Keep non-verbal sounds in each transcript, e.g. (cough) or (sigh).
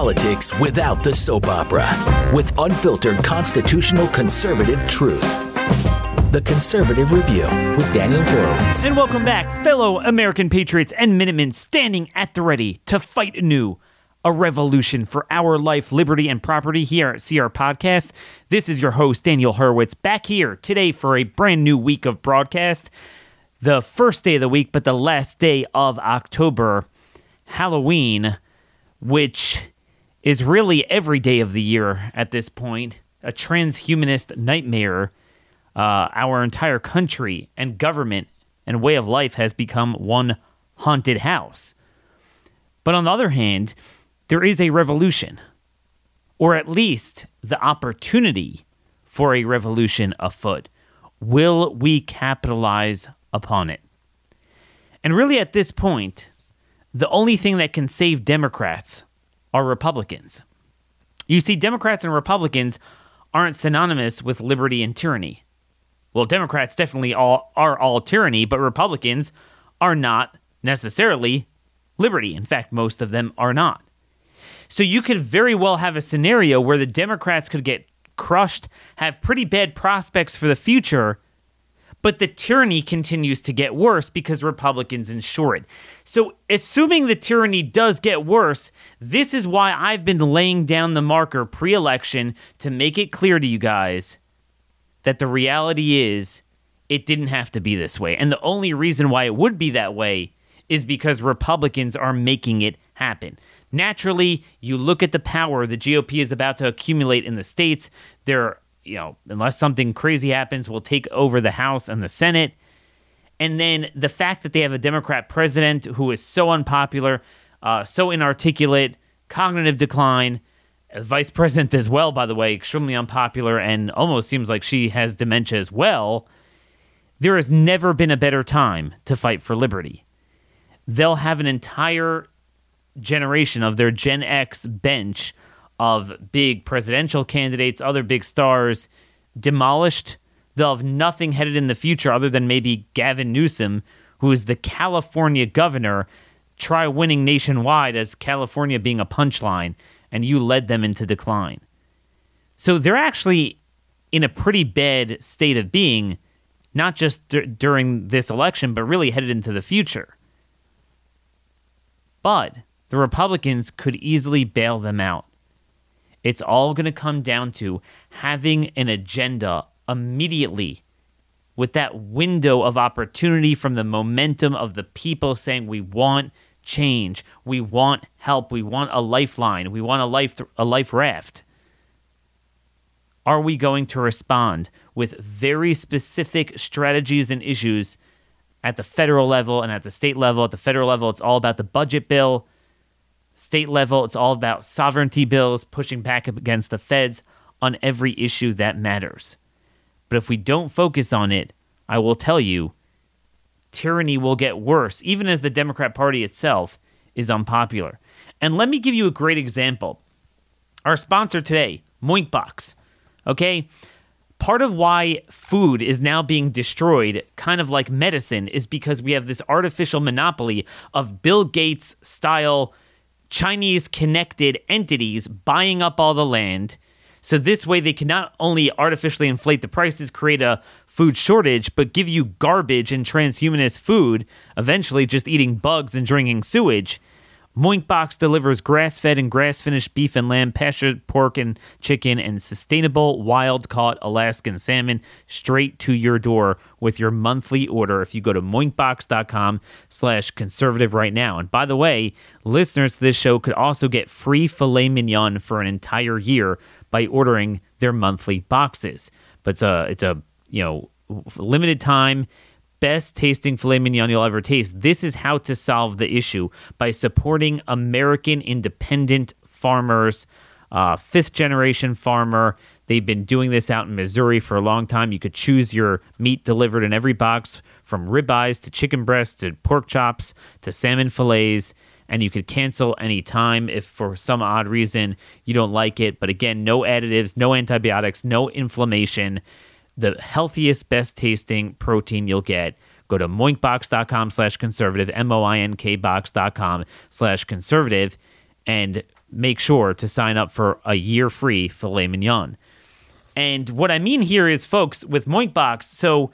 politics without the soap opera with unfiltered constitutional conservative truth. The Conservative Review with Daniel Horowitz. And welcome back, fellow American patriots and Minutemen standing at the ready to fight anew a revolution for our life, liberty, and property here at CR Podcast. This is your host, Daniel Horowitz, back here today for a brand new week of broadcast. The first day of the week, but the last day of October, Halloween, which is really every day of the year at this point, a transhumanist nightmare uh, our entire country and government and way of life has become one haunted house. But on the other hand, there is a revolution, or at least the opportunity for a revolution afoot. Will we capitalize upon it? And really, at this point, the only thing that can save Democrats are Republicans. You see, Democrats and Republicans aren't synonymous with liberty and tyranny. Well, Democrats definitely all are all tyranny, but Republicans are not necessarily liberty. In fact, most of them are not. So you could very well have a scenario where the Democrats could get crushed, have pretty bad prospects for the future, but the tyranny continues to get worse because Republicans ensure it. So, assuming the tyranny does get worse, this is why I've been laying down the marker pre election to make it clear to you guys that the reality is it didn't have to be this way. And the only reason why it would be that way is because Republicans are making it happen. Naturally, you look at the power the GOP is about to accumulate in the states. They're, you know, unless something crazy happens, will take over the House and the Senate. And then the fact that they have a Democrat president who is so unpopular, uh, so inarticulate, cognitive decline, vice (laughs) president as well, by the way, extremely unpopular and almost seems like she has dementia as well. There has never been a better time to fight for liberty. They'll have an entire generation of their Gen X bench of big presidential candidates, other big stars demolished. They'll have nothing headed in the future other than maybe Gavin Newsom, who is the California governor. Try winning nationwide as California being a punchline and you led them into decline. So they're actually in a pretty bad state of being, not just d- during this election, but really headed into the future. But the Republicans could easily bail them out. It's all going to come down to having an agenda immediately with that window of opportunity from the momentum of the people saying, We want change. We want help. We want a lifeline. We want a life a life raft. Are we going to respond with very specific strategies and issues at the federal level and at the state level? At the federal level, it's all about the budget bill. State level, it's all about sovereignty bills, pushing back against the feds on every issue that matters. But if we don't focus on it, I will tell you, tyranny will get worse, even as the Democrat Party itself is unpopular. And let me give you a great example. Our sponsor today, Moinkbox. Okay? Part of why food is now being destroyed, kind of like medicine, is because we have this artificial monopoly of Bill Gates style Chinese connected entities buying up all the land. So this way they can not only artificially inflate the prices, create a food shortage, but give you garbage and transhumanist food, eventually just eating bugs and drinking sewage. Moinkbox delivers grass-fed and grass-finished beef and lamb, pastured pork and chicken, and sustainable wild-caught Alaskan salmon straight to your door with your monthly order if you go to moinkbox.com slash conservative right now. And by the way, listeners to this show could also get free filet mignon for an entire year by ordering their monthly boxes. But it's a, it's a you know, limited time, best tasting filet mignon you'll ever taste. This is how to solve the issue by supporting American independent farmers, uh, fifth generation farmer. They've been doing this out in Missouri for a long time. You could choose your meat delivered in every box from ribeyes to chicken breasts to pork chops to salmon fillets. And you could cancel any time if for some odd reason you don't like it. But again, no additives, no antibiotics, no inflammation the healthiest, best tasting protein you'll get. Go to moinkbox.com slash conservative, M O I N K box.com slash conservative, and make sure to sign up for a year free filet mignon. And what I mean here is, folks, with Moinkbox, so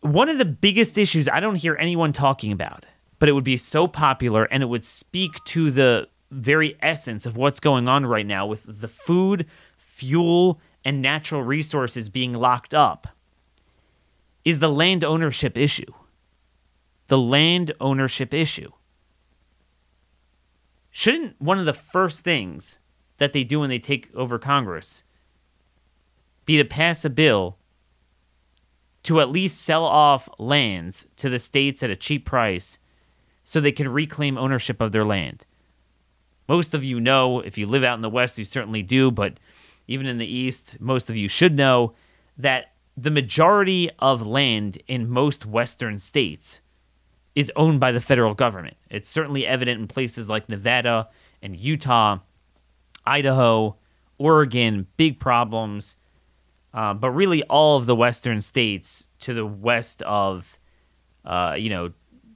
one of the biggest issues I don't hear anyone talking about, but it would be so popular and it would speak to the very essence of what's going on right now with the food, fuel, and natural resources being locked up is the land ownership issue. The land ownership issue. Shouldn't one of the first things that they do when they take over Congress be to pass a bill to at least sell off lands to the states at a cheap price so they can reclaim ownership of their land? Most of you know, if you live out in the West, you certainly do, but even in the East, most of you should know that the majority of land in most Western states is owned by the federal government. It's certainly evident in places like Nevada and Utah, Idaho, Oregon, big problems. Uh, but really, all of the Western states to the west of, uh, you know,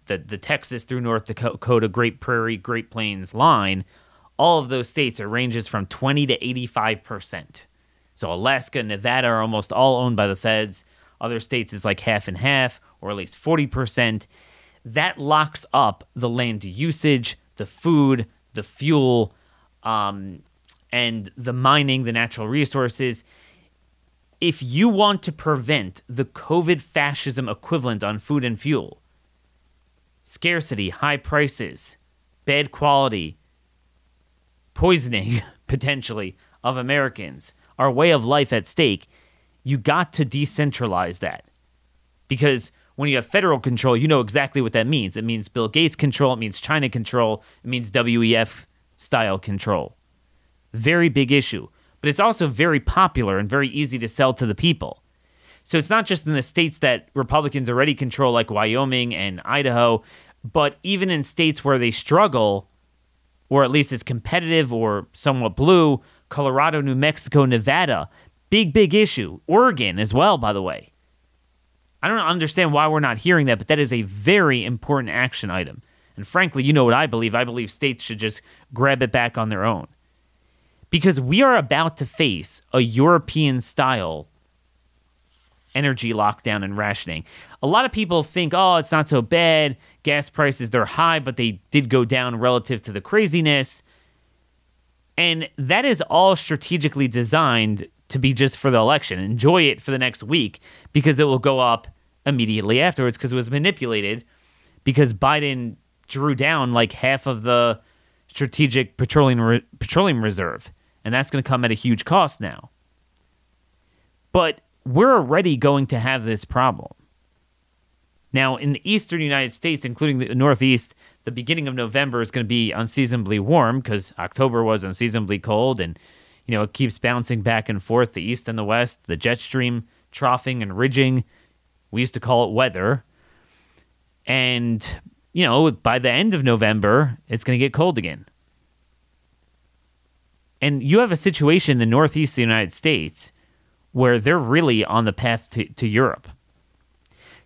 the, the Texas through North Dakota, Great Prairie, Great Plains line, all of those states, it ranges from 20 to 85%. So Alaska, Nevada are almost all owned by the feds. Other states is like half and half, or at least 40% that locks up the land usage, the food, the fuel, um, and the mining, the natural resources. If you want to prevent the COVID fascism equivalent on food and fuel, scarcity, high prices, bad quality, poisoning (laughs) potentially of Americans, our way of life at stake, you got to decentralize that. Because when you have federal control, you know exactly what that means. It means Bill Gates control, it means China control, it means WEF style control. Very big issue. But it's also very popular and very easy to sell to the people. So it's not just in the states that Republicans already control, like Wyoming and Idaho, but even in states where they struggle, or at least is competitive or somewhat blue, Colorado, New Mexico, Nevada, big, big issue. Oregon as well, by the way. I don't understand why we're not hearing that, but that is a very important action item. And frankly, you know what I believe. I believe states should just grab it back on their own. Because we are about to face a European style energy lockdown and rationing. A lot of people think, oh, it's not so bad. Gas prices, they're high, but they did go down relative to the craziness. And that is all strategically designed to be just for the election. Enjoy it for the next week because it will go up immediately afterwards because it was manipulated because Biden drew down like half of the strategic petroleum re- petroleum reserve and that's going to come at a huge cost now. But we're already going to have this problem. Now, in the eastern United States, including the Northeast, the beginning of November is going to be unseasonably warm because October was unseasonably cold and you know, it keeps bouncing back and forth, the east and the west, the jet stream troughing and ridging. We used to call it weather. And, you know, by the end of November, it's going to get cold again. And you have a situation in the northeast of the United States where they're really on the path to, to Europe.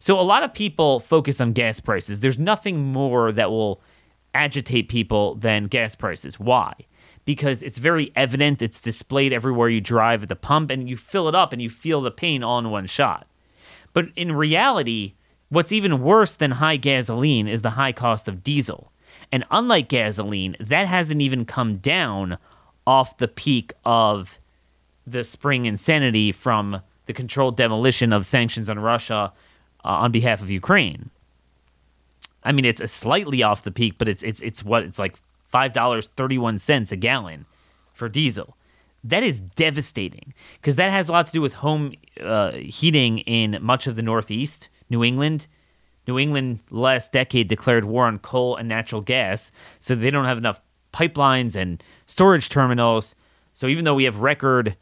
So a lot of people focus on gas prices. There's nothing more that will agitate people than gas prices. Why? because it's very evident. It's displayed everywhere you drive at the pump, and you fill it up and you feel the pain all in one shot. But in reality, what's even worse than high gasoline is the high cost of diesel. And unlike gasoline, that hasn't even come down off the peak of the spring insanity from the controlled demolition of sanctions on Russia uh, on behalf of Ukraine. I mean, it's slightly off the peak, but it's it's it's what it's like $5.31 a gallon for diesel. That is devastating because that has a lot to do with home uh, heating in much of the Northeast, New England. New England last decade declared war on coal and natural gas, so they don't have enough pipelines and storage terminals. So even though we have record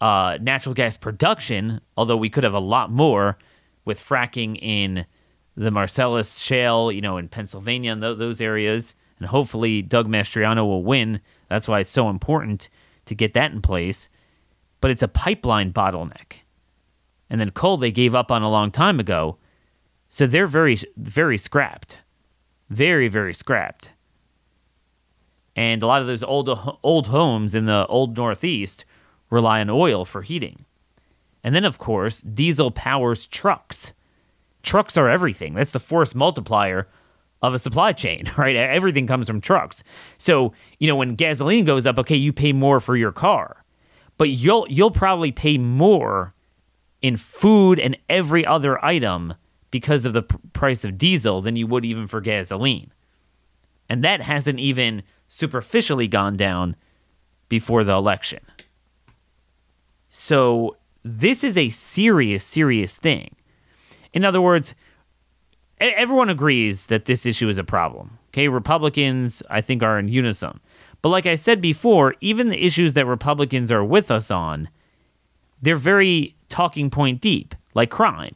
uh, natural gas production, although we could have a lot more with fracking in the Marcellus Shale, you know, in Pennsylvania and th- those areas, and hopefully Doug Mastriano will win. That's why it's so important to get that in place. But it's a pipeline bottleneck. And then coal they gave up on a long time ago. So they're very, very scrapped. Very, very scrapped. And a lot of those old old homes in the old Northeast rely on oil for heating. And then of course, diesel powers trucks. Trucks are everything. That's the force multiplier of a supply chain, (laughs) right? Everything comes from trucks. So, you know, when gasoline goes up, okay, you pay more for your car. But you'll you'll probably pay more in food and every other item because of the pr- price of diesel than you would even for gasoline. And that hasn't even superficially gone down before the election. So, this is a serious, serious thing. In other words, everyone agrees that this issue is a problem. Okay, Republicans, I think, are in unison. But like I said before, even the issues that Republicans are with us on, they're very talking point deep, like crime.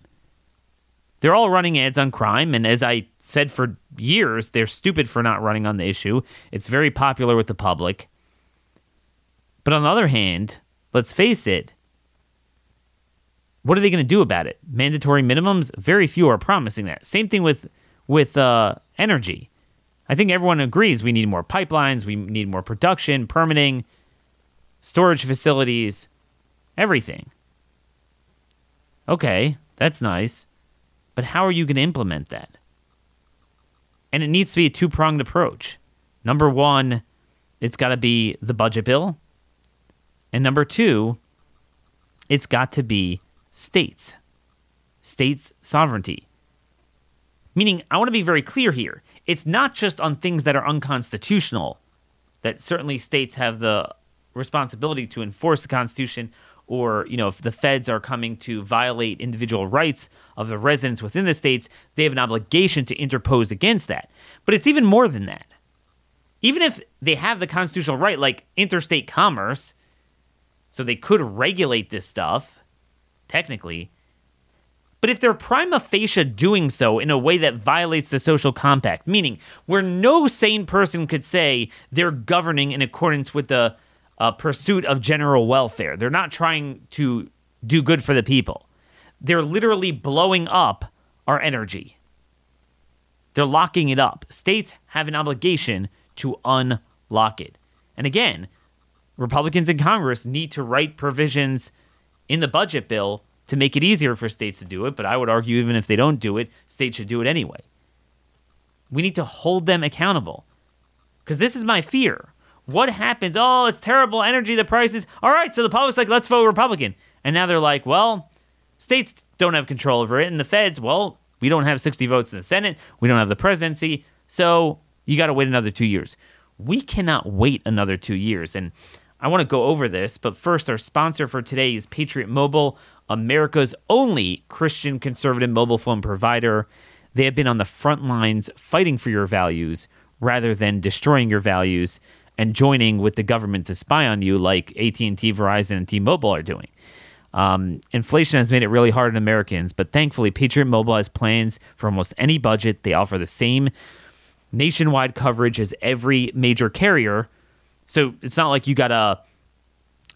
They're all running ads on crime, and as I said for years, they're stupid for not running on the issue. It's very popular with the public. But on the other hand, let's face it, what are they going to do about it? Mandatory minimums? Very few are promising that. Same thing with with uh, energy. I think everyone agrees we need more pipelines, we need more production, permitting, storage facilities, everything. Okay, that's nice. But how are you going to implement that? And it needs to be a two pronged approach. Number one, it's got to be the budget bill. And number two, it's got to be states, states' sovereignty. Meaning, I want to be very clear here. It's not just on things that are unconstitutional that certainly states have the responsibility to enforce the Constitution, or you know, if the feds are coming to violate individual rights of the residents within the states, they have an obligation to interpose against that. But it's even more than that. Even if they have the constitutional right, like interstate commerce, so they could regulate this stuff, technically. But if they're prima facie doing so in a way that violates the social compact, meaning where no sane person could say they're governing in accordance with the uh, pursuit of general welfare, they're not trying to do good for the people. They're literally blowing up our energy. They're locking it up. States have an obligation to unlock it. And again, Republicans in Congress need to write provisions in the budget bill to make it easier for states to do it, but I would argue even if they don't do it, states should do it anyway. We need to hold them accountable. Because this is my fear. What happens? Oh, it's terrible energy, the prices. All right, so the public's like, let's vote Republican. And now they're like, well, states don't have control over it. And the feds, well, we don't have 60 votes in the Senate. We don't have the presidency. So you got to wait another two years. We cannot wait another two years. And I want to go over this, but first, our sponsor for today is Patriot Mobile, America's only Christian conservative mobile phone provider. They have been on the front lines fighting for your values rather than destroying your values and joining with the government to spy on you like AT&T, Verizon, and T-Mobile are doing. Um, inflation has made it really hard on Americans, but thankfully, Patriot Mobile has plans for almost any budget. They offer the same nationwide coverage as every major carrier – so it's not like you got to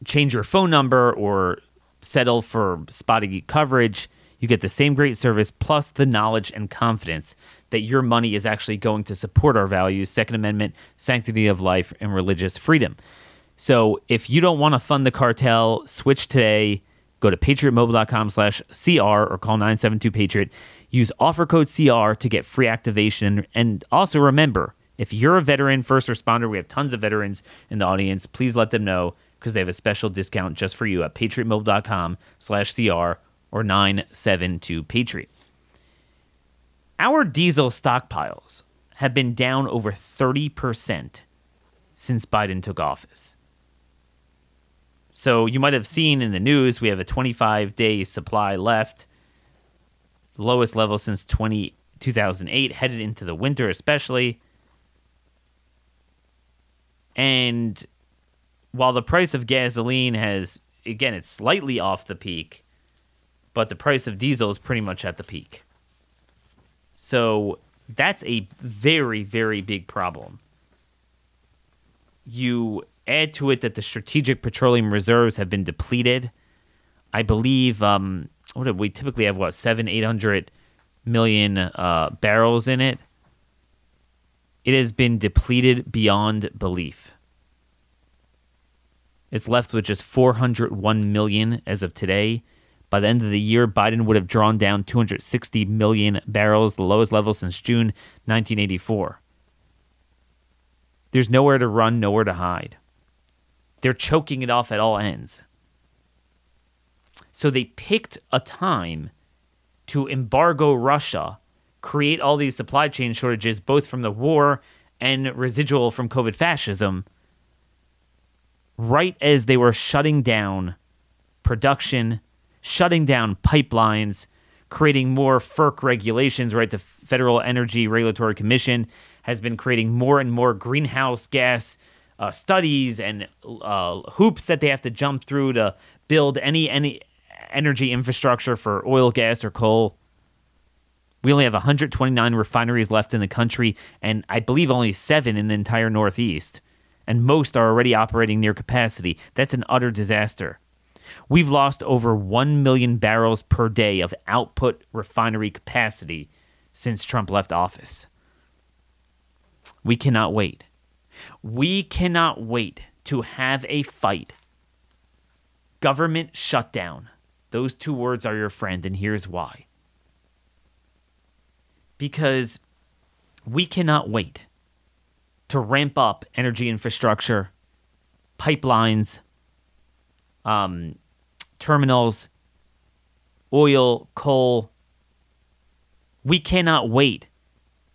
change your phone number or settle for spotty coverage. You get the same great service plus the knowledge and confidence that your money is actually going to support our values, Second Amendment, sanctity of life, and religious freedom. So if you don't want to fund the cartel, switch today. Go to patriotmobile.com slash CR or call 972-PATRIOT. Use offer code CR to get free activation. And also remember, if you're a veteran, first responder, we have tons of veterans in the audience. Please let them know because they have a special discount just for you at patriotmobile.com slash CR or 972-PATRIOT. Our diesel stockpiles have been down over 30% since Biden took office. So you might have seen in the news we have a 25 day supply left, lowest level since 20, 2008, headed into the winter, especially. And while the price of gasoline has, again, it's slightly off the peak, but the price of diesel is pretty much at the peak. So that's a very, very big problem. You add to it that the strategic petroleum reserves have been depleted. I believe, um, what we typically have? What seven, eight hundred million uh, barrels in it it has been depleted beyond belief. It's left with just 401 million as of today. By the end of the year, Biden would have drawn down 260 million barrels, the lowest level since June 1984. There's nowhere to run, nowhere to hide. They're choking it off at all ends. So they picked a time to embargo Russia, create all these supply chain shortages, both from the war and residual from COVID fascism, right as they were shutting down production, shutting down pipelines, creating more FERC regulations, right? The Federal Energy Regulatory Commission has been creating more and more greenhouse gas uh, studies and uh, hoops that they have to jump through to build any any energy infrastructure for oil, gas, or coal. We only have 129 refineries left in the country, and I believe only seven in the entire Northeast. And most are already operating near capacity. That's an utter disaster. We've lost over 1 million barrels per day of output refinery capacity since Trump left office. We cannot wait. We cannot wait to have a fight. Government shutdown. Those two words are your friend, and here's why. Because we cannot wait to ramp up energy infrastructure, pipelines, um, terminals, oil, coal. We cannot wait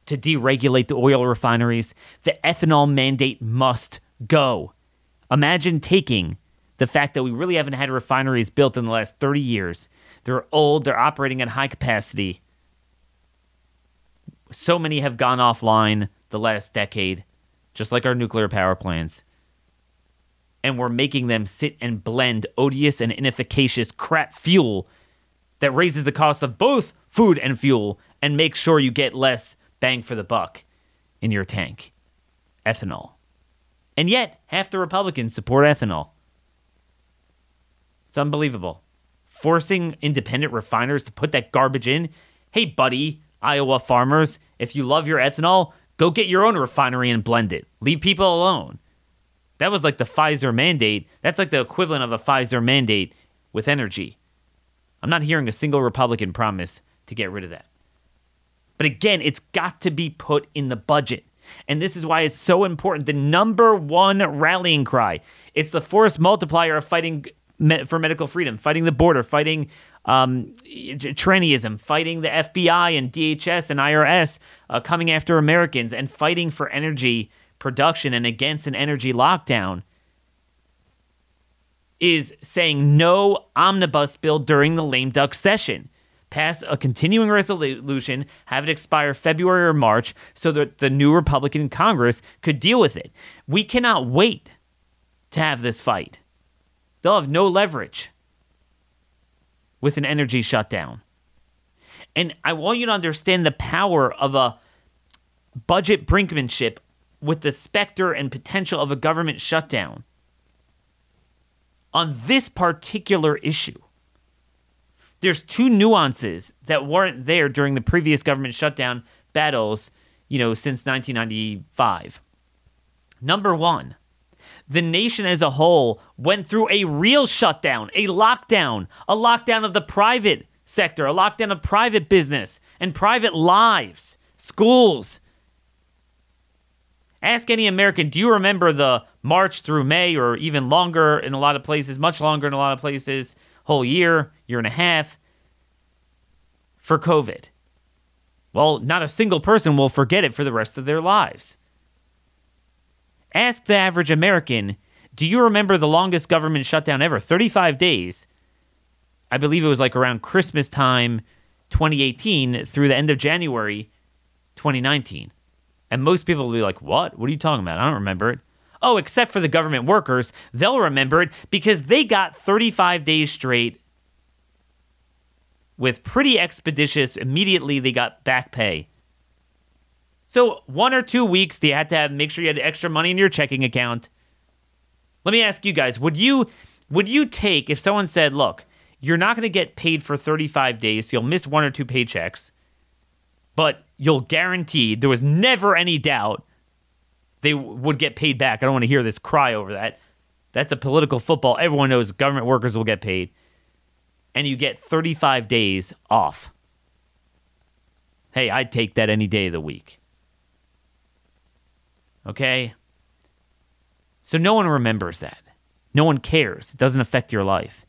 to deregulate the oil refineries. The ethanol mandate must go. Imagine taking the fact that we really haven't had refineries built in the last 30 years. They're old, they're operating at high capacity. So many have gone offline the last decade, just like our nuclear power plants. And we're making them sit and blend odious and inefficacious crap fuel that raises the cost of both food and fuel and makes sure you get less bang for the buck in your tank. Ethanol. And yet, half the Republicans support ethanol. It's unbelievable. Forcing independent refiners to put that garbage in. Hey, buddy, Iowa farmers, if you love your ethanol, go get your own refinery and blend it. Leave people alone. That was like the Pfizer mandate. That's like the equivalent of a Pfizer mandate with energy. I'm not hearing a single Republican promise to get rid of that. But again, it's got to be put in the budget. And this is why it's so important. The number one rallying cry it's the force multiplier of fighting for medical freedom, fighting the border, fighting um, trannyism, fighting the FBI and DHS and IRS uh, coming after Americans, and fighting for energy production and against an energy lockdown is saying no omnibus bill during the lame duck session pass a continuing resolution, have it expire February or March so that the new Republican Congress could deal with it. We cannot wait to have this fight. They'll have no leverage with an energy shutdown. And I want you to understand the power of a budget brinkmanship with the specter and potential of a government shutdown on this particular issue there's two nuances that weren't there during the previous government shutdown battles, you know, since 1995. Number one, the nation as a whole went through a real shutdown, a lockdown, a lockdown of the private sector, a lockdown of private business and private lives, schools. Ask any American, do you remember the March through May or even longer in a lot of places, much longer in a lot of places, whole year, year and a half for COVID. Well, not a single person will forget it for the rest of their lives. Ask the average American do you remember the longest government shutdown ever? 35 days. I believe it was like around Christmas time 2018 through the end of January 2019. And most people will be like, What? What are you talking about? I don't remember it. Oh, except for the government workers, they'll remember it because they got 35 days straight with pretty expeditious, immediately they got back pay. So, one or two weeks, they had to have, make sure you had extra money in your checking account. Let me ask you guys, would you would you take if someone said, "Look, you're not going to get paid for 35 days, so you'll miss one or two paychecks, but you'll guaranteed there was never any doubt they would get paid back. I don't want to hear this cry over that. That's a political football. Everyone knows government workers will get paid. And you get 35 days off. Hey, I'd take that any day of the week. Okay? So no one remembers that. No one cares. It doesn't affect your life.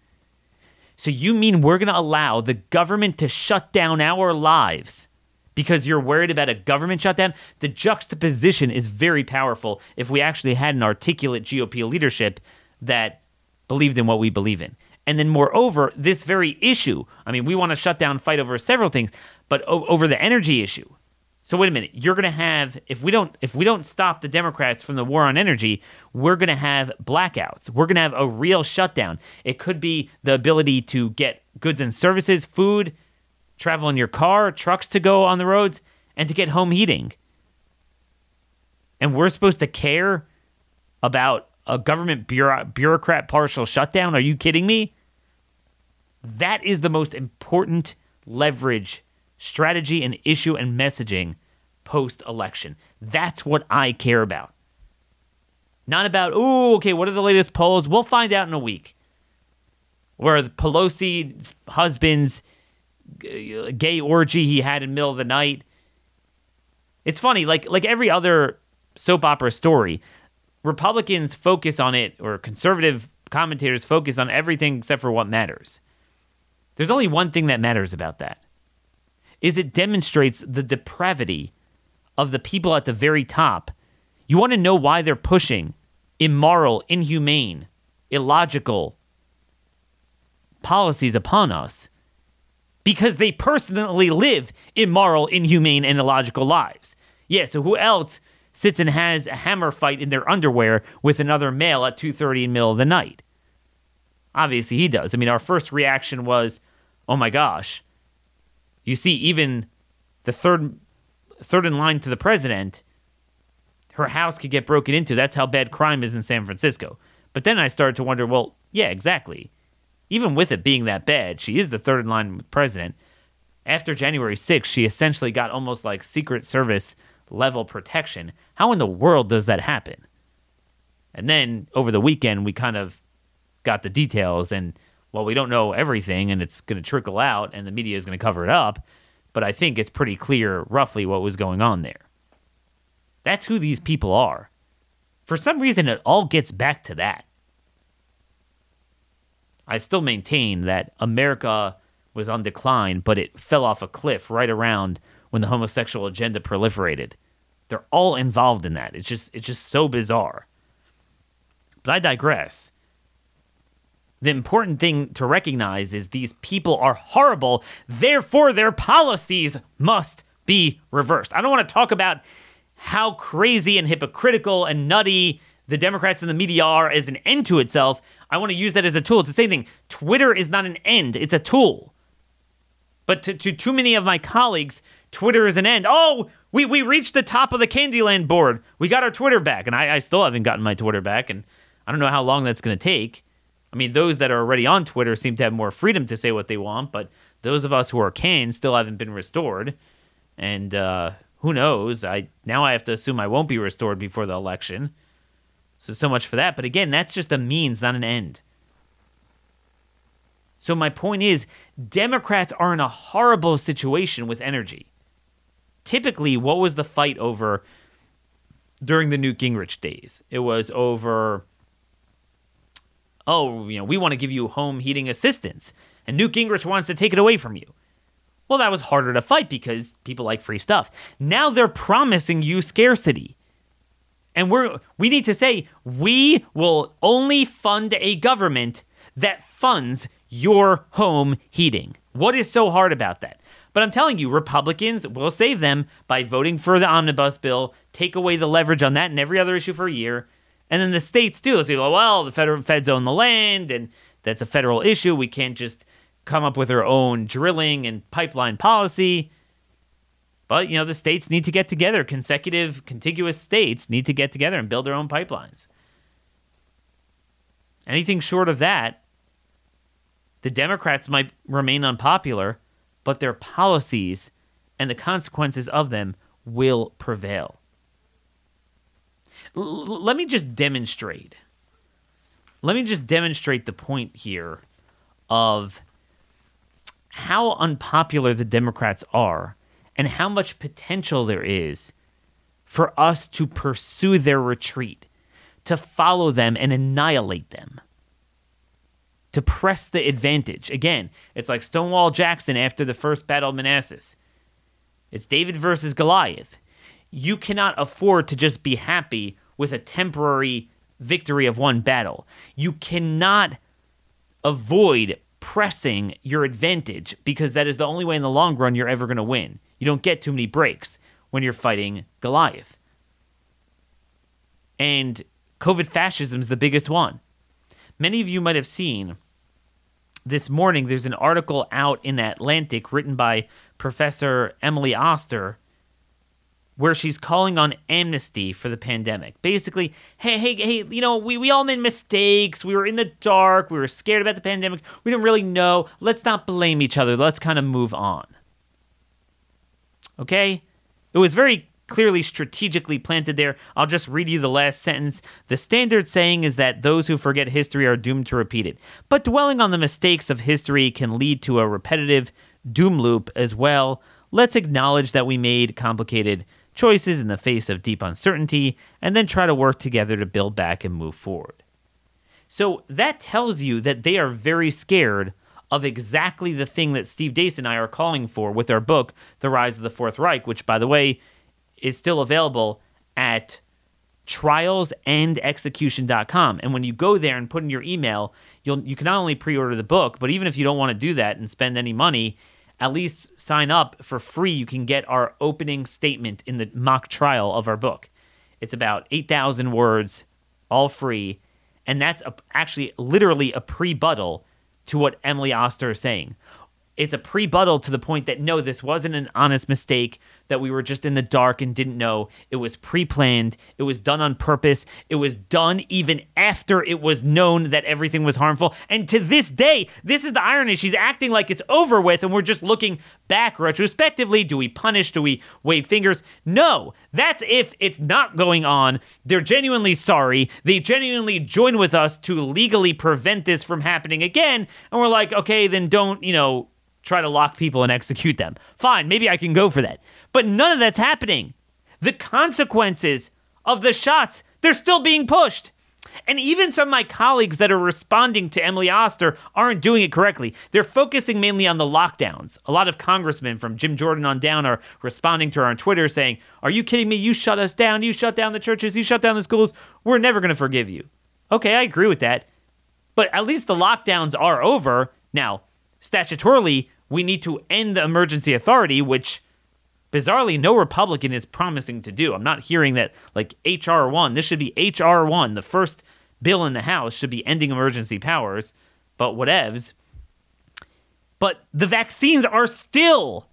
So you mean we're going to allow the government to shut down our lives because you're worried about a government shutdown? The juxtaposition is very powerful if we actually had an articulate GOP leadership that believed in what we believe in. And then, moreover, this very issue I mean, we want to shut down, fight over several things, but over the energy issue. So wait a minute, you're going to have if we don't if we don't stop the Democrats from the war on energy, we're going to have blackouts. We're going to have a real shutdown. It could be the ability to get goods and services, food, travel in your car, trucks to go on the roads, and to get home heating. And we're supposed to care about a government bureau- bureaucrat partial shutdown? Are you kidding me? That is the most important leverage strategy and issue and messaging post election. That's what I care about. Not about, oh, okay, what are the latest polls? We'll find out in a week. Where Pelosi's husband's gay orgy he had in the middle of the night. It's funny, like like every other soap opera story, Republicans focus on it, or conservative commentators focus on everything except for what matters. There's only one thing that matters about that is it demonstrates the depravity of the people at the very top. You want to know why they're pushing immoral, inhumane, illogical policies upon us? Because they personally live immoral, inhumane, and illogical lives. Yeah, so who else sits and has a hammer fight in their underwear with another male at 2:30 in the middle of the night? Obviously he does. I mean, our first reaction was, "Oh my gosh, you see, even the third third in line to the president, her house could get broken into. That's how bad crime is in San Francisco. But then I started to wonder, well, yeah, exactly. Even with it being that bad, she is the third in line with president. After January 6th, she essentially got almost like Secret Service level protection. How in the world does that happen? And then over the weekend, we kind of got the details, and well, we don't know everything and it's going to trickle out and the media is going to cover it up, but I think it's pretty clear roughly what was going on there. That's who these people are. For some reason, it all gets back to that. I still maintain that America was on decline, but it fell off a cliff right around when the homosexual agenda proliferated. They're all involved in that. It's just it's just so bizarre. But I digress the important thing to recognize is these people are horrible, therefore, their policies must be reversed. I don't want to talk about how crazy and hypocritical and nutty the Democrats and the media are as an end to itself. I want to use that as a tool. It's the same thing. Twitter is not an end, it's a tool. But to, to too many of my colleagues, Twitter is an end. Oh, we, we reached the top of the Candyland board. We got our Twitter back. And I, I still haven't gotten my Twitter back. And I don't know how long that's going to take. I mean, those that are already on Twitter seem to have more freedom to say what they want, but those of us who are canned still haven't been restored. And uh, who knows? I now I have to assume I won't be restored before the election. So so much for that. But again, that's just a means, not an end. So my point is, Democrats are in a horrible situation with energy. Typically, what was the fight over during the Newt Gingrich days? It was over oh, you know, we want to give you home heating assistance, and Newt Gingrich wants to take it away from you. Well, that was harder to fight because people like free stuff. Now they're promising you scarcity. And we're we need to say we will only fund a government that funds your home heating. What is so hard about that? But I'm telling you, Republicans will save them by voting for the omnibus bill, take away the leverage on that and every other issue for a year, and then the states do. They say, well, the federal feds own the land, and that's a federal issue. We can't just come up with our own drilling and pipeline policy. But you know, the states need to get together. Consecutive, contiguous states need to get together and build their own pipelines. Anything short of that, the Democrats might remain unpopular, but their policies and the consequences of them will prevail. L- let me just demonstrate. Let me just demonstrate the point here of how unpopular the Democrats are and how much potential there is for us to pursue their retreat, to follow them and annihilate them, to press the advantage. Again, it's like Stonewall Jackson after the first Battle of Manassas. It's David versus Goliath. You cannot afford to just be happy with a temporary victory of one battle. You cannot avoid pressing your advantage because that is the only way in the long run you're ever going to win. You don't get too many breaks when you're fighting Goliath. And COVID fascism is the biggest one. Many of you might have seen this morning there's an article out in the Atlantic written by Professor Emily Oster where she's calling on amnesty for the pandemic. Basically, hey, hey, hey, you know, we, we all made mistakes. We were in the dark. We were scared about the pandemic. We didn't really know. Let's not blame each other. Let's kind of move on. Okay? It was very clearly strategically planted there. I'll just read you the last sentence. The standard saying is that those who forget history are doomed to repeat it. But dwelling on the mistakes of history can lead to a repetitive doom loop as well. Let's acknowledge that we made complicated choices in the face of deep uncertainty, and then try to work together to build back and move forward. So that tells you that they are very scared of exactly the thing that Steve Deace and I are calling for with our book, The Rise of the Fourth Reich, which, by the way, is still available at trialsandexecution.com. And when you go there and put in your email, you'll you can not only pre-order the book, but even if you don't want to do that and spend any money, at least sign up for free. You can get our opening statement in the mock trial of our book. It's about 8,000 words, all free. And that's a, actually literally a pre-buttal to what Emily Oster is saying it's a pre-buttal to the point that no, this wasn't an honest mistake, that we were just in the dark and didn't know. It was pre-planned. It was done on purpose. It was done even after it was known that everything was harmful. And to this day, this is the irony. She's acting like it's over with, and we're just looking back retrospectively. Do we punish? Do we wave fingers? No. That's if it's not going on. They're genuinely sorry. They genuinely join with us to legally prevent this from happening again. And we're like, okay, then don't, you know, try to lock people and execute them. Fine, maybe I can go for that. But none of that's happening. The consequences of the shots, they're still being pushed. And even some of my colleagues that are responding to Emily Oster aren't doing it correctly. They're focusing mainly on the lockdowns. A lot of congressmen from Jim Jordan on down are responding to her on Twitter saying, Are you kidding me? You shut us down. You shut down the churches. You shut down the schools. We're never going to forgive you. Okay, I agree with that. But at least the lockdowns are over. Now, statutorily, we need to end the emergency authority, which bizarrely no Republican is promising to do. I'm not hearing that like HR 1, this should be HR 1, the first bill in the House should be ending emergency powers, but whatevs. But the vaccines are still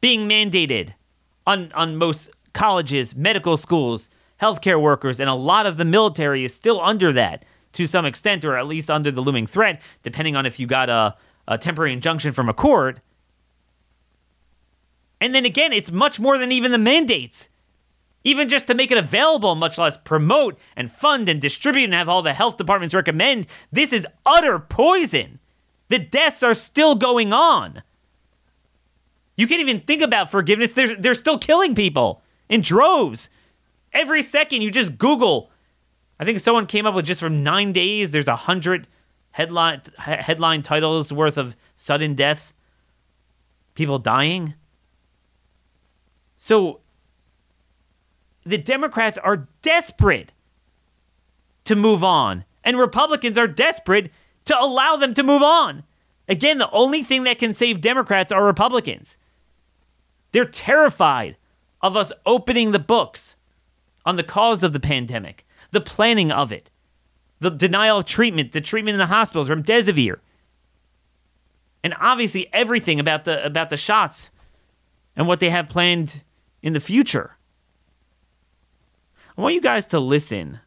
being mandated on, on most colleges, medical schools, healthcare workers, and a lot of the military is still under that to some extent, or at least under the looming threat, depending on if you got a a temporary injunction from a court. And then again, it's much more than even the mandates. Even just to make it available, much less promote and fund and distribute and have all the health departments recommend, this is utter poison. The deaths are still going on. You can't even think about forgiveness. They're, they're still killing people in droves. Every second you just Google. I think someone came up with just from nine days, there's a hundred headline headline titles worth of sudden death, people dying. So the Democrats are desperate to move on, and Republicans are desperate to allow them to move on. Again, the only thing that can save Democrats are Republicans. They're terrified of us opening the books on the cause of the pandemic, the planning of it, the denial of treatment, the treatment in the hospitals, remdesivir, and obviously everything about the about the shots and what they have planned in the future. I want you guys to listen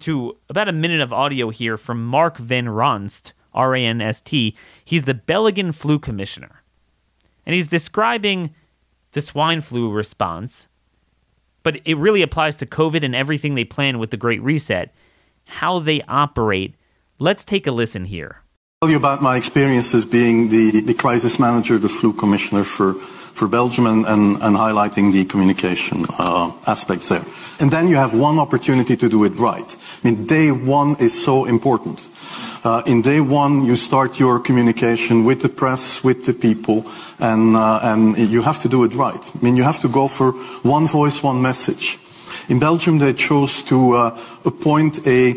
to about a minute of audio here from Marc Van Ranst, R A N S T. He's the Belgian flu commissioner. And he's describing the swine flu response but it really applies to COVID and everything they plan with the Great Reset, how they operate. Let's take a listen here. I'll tell you about my experiences being the, the crisis manager, the flu commissioner for, for Belgium and, and, and highlighting the communication uh, aspects there. And then you have one opportunity to do it right. I mean, day one is so important. Uh, in day one, you start your communication with the press, with the people, and, uh, and you have to do it right. I mean, you have to go for one voice, one message. In Belgium, they chose to uh, appoint a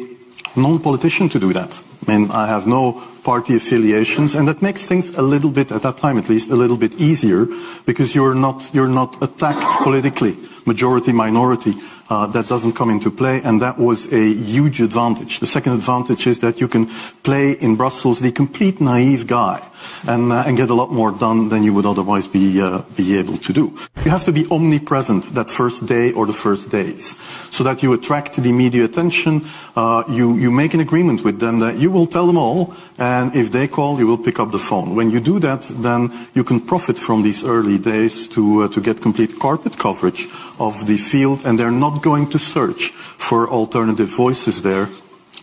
non-politician to do that. I mean, I have no party affiliations, and that makes things a little bit, at that time at least, a little bit easier because you're not, you're not attacked politically, majority, minority uh, that doesn't come into play, and that was a huge advantage. The second advantage is that you can play in Brussels the complete naive guy and, uh, and get a lot more done than you would otherwise be, uh, be able to do. You have to be omnipresent that first day or the first days so that you attract the media attention. Uh, you, you make an agreement with them that you will tell them all, and if they call, you will pick up the phone. When you do that, then you can profit from these early days to, uh, to get complete carpet coverage of the field, and they're not going to search for alternative voices there.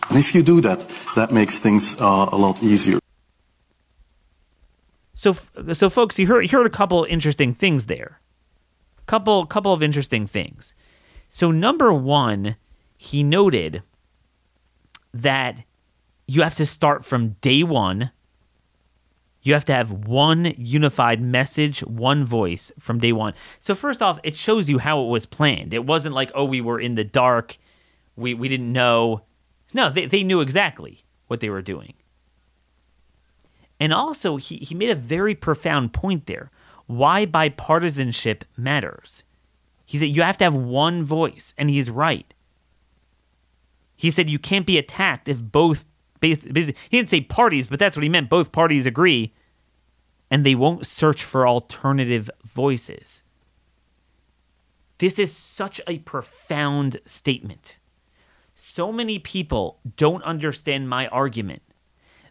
And if you do that, that makes things uh, a lot easier. So, so folks, you heard, you heard a couple interesting things there. Couple, couple of interesting things. So, number one, he noted that you have to start from day one. You have to have one unified message, one voice from day one. So, first off, it shows you how it was planned. It wasn't like, oh, we were in the dark, we, we didn't know. No, they, they knew exactly what they were doing. And also, he, he made a very profound point there why bipartisanship matters. He said you have to have one voice, and he's right. He said you can't be attacked if both. He didn't say parties, but that's what he meant. Both parties agree, and they won't search for alternative voices. This is such a profound statement. So many people don't understand my argument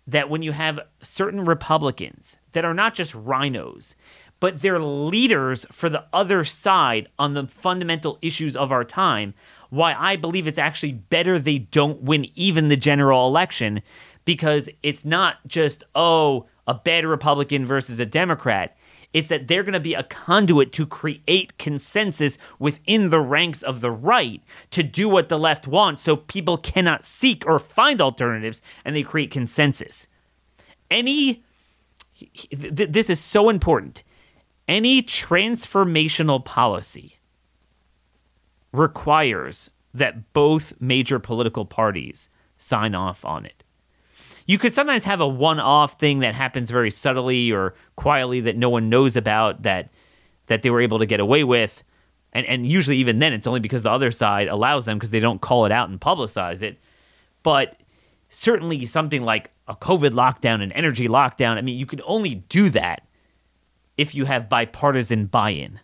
that when you have certain Republicans that are not just RINOs, but they're leaders for the other side on the fundamental issues of our time, why I believe it's actually better they don't win even the general election because it's not just, oh, a bad Republican versus a Democrat. It's that they're going to be a conduit to create consensus within the ranks of the right to do what the left wants so people cannot seek or find alternatives and they create consensus. Any, this is so important. Any transformational policy requires that both major political parties sign off on it you could sometimes have a one-off thing that happens very subtly or quietly that no one knows about that that they were able to get away with. And and usually even then it's only because the other side allows them because they don't call it out and publicize it. But certainly something like a covid lockdown an energy lockdown i mean you can only do that if you have bipartisan buy-in.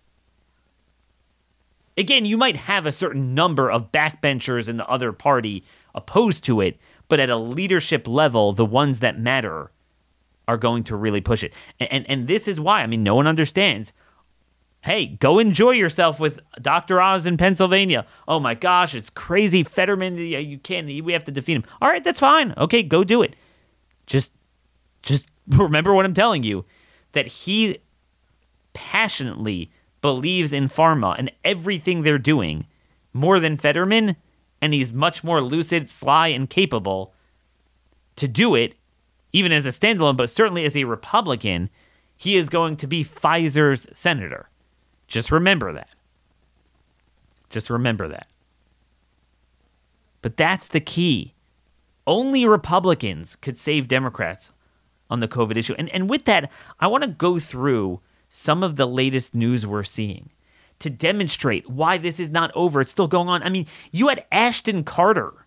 Again you might have a certain number of backbenchers in the other party opposed to it but at a leadership level, the ones that matter are going to really push it. And, and, and this is why, I mean, no one understands. Hey, go enjoy yourself with Dr. Oz in Pennsylvania. Oh my gosh, it's crazy. Fetterman, you can't, we have to defeat him. All right, that's fine. Okay, go do it. Just, just (laughs) remember what I'm telling you that he passionately believes in pharma and everything they're doing more than Fetterman and he's much more lucid, sly, and capable to do it, even as a standalone, but certainly as a Republican, he is going to be Pfizer's senator. Just remember that. Just remember that. But that's the key. Only Republicans could save Democrats on the COVID issue. And, and with that, I want to go through some of the latest news we're seeing to demonstrate why this is not over. It's still going on. I mean, you had Ashton Carter,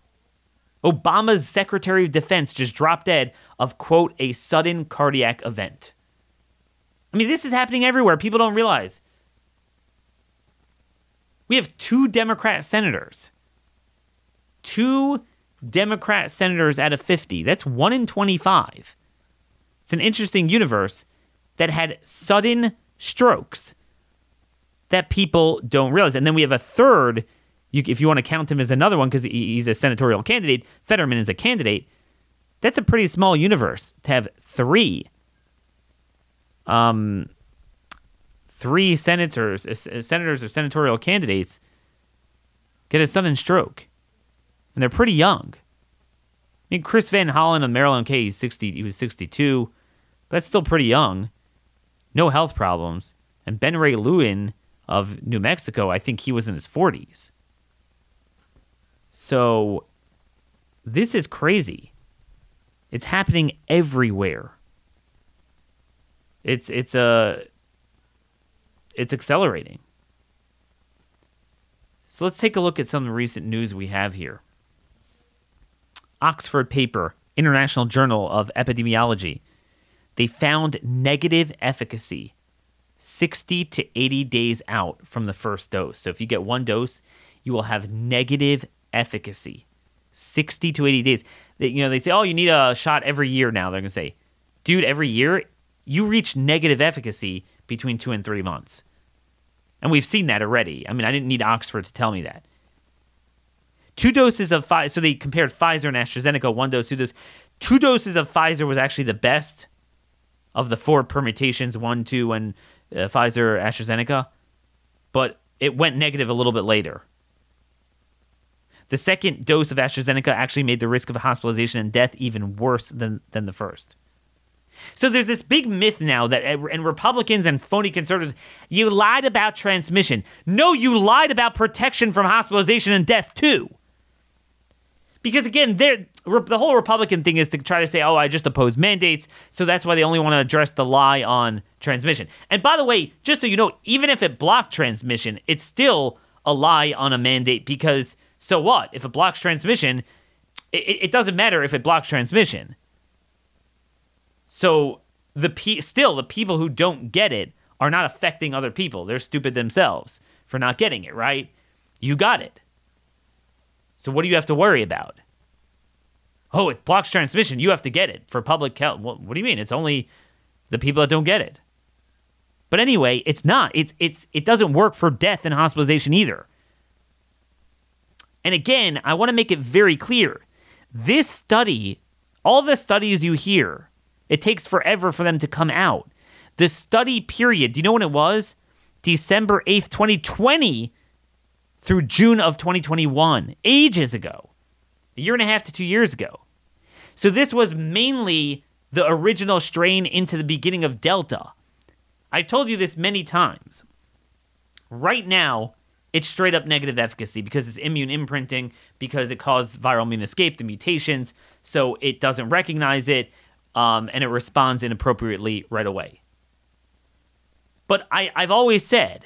Obama's Secretary of Defense, just drop dead of, quote, a sudden cardiac event. I mean, this is happening everywhere. People don't realize. We have two Democrat senators. Two Democrat senators out of 50. That's one in 25. It's an interesting universe that had sudden strokes that people don't realize. And then we have a third, you, if you want to count him as another one, because he's a senatorial candidate, Fetterman is a candidate. That's a pretty small universe to have three, um, three senators, uh, senators or senatorial candidates get a sudden stroke, and they're pretty young. I mean, Chris Van Hollen of Maryland, okay, he's sixty, he was sixty-two, that's still pretty young. No health problems, and Ben Ray Luján of New Mexico, I think he was in his 40s. So this is crazy. It's happening everywhere. It's it's a uh, it's accelerating. So let's take a look at some recent news we have here. Oxford paper, International Journal of Epidemiology. They found negative efficacy 60 to 80 days out from the first dose. So if you get one dose, you will have negative efficacy. 60 to 80 days. They, you know, they say, "Oh, you need a shot every year now." They're going to say, "Dude, every year you reach negative efficacy between 2 and 3 months." And we've seen that already. I mean, I didn't need Oxford to tell me that. Two doses of Pfizer, so they compared Pfizer and AstraZeneca, one dose, two doses. Two doses of Pfizer was actually the best of the four permutations, one, two, and uh, Pfizer, AstraZeneca, but it went negative a little bit later. The second dose of AstraZeneca actually made the risk of hospitalization and death even worse than, than the first. So there's this big myth now that and Republicans and phony conservatives, you lied about transmission. No, you lied about protection from hospitalization and death too. Because again, the whole Republican thing is to try to say, "Oh, I just oppose mandates," so that's why they only want to address the lie on transmission. And by the way, just so you know, even if it blocked transmission, it's still a lie on a mandate because so what? If it blocks transmission, it, it doesn't matter if it blocks transmission. So the pe- still the people who don't get it are not affecting other people. They're stupid themselves for not getting it, right? You got it. So what do you have to worry about? Oh, it blocks transmission. You have to get it for public health. What, what do you mean? It's only the people that don't get it. But anyway, it's not. It's it's it doesn't work for death and hospitalization either. And again, I want to make it very clear. This study, all the studies you hear, it takes forever for them to come out. The study period, do you know when it was? December 8th, 2020 through June of 2021, ages ago, a year and a half to two years ago. So this was mainly the original strain into the beginning of Delta. I've told you this many times. Right now, it's straight up negative efficacy because it's immune imprinting, because it caused viral immune escape, the mutations, so it doesn't recognize it, um, and it responds inappropriately right away. But I, I've always said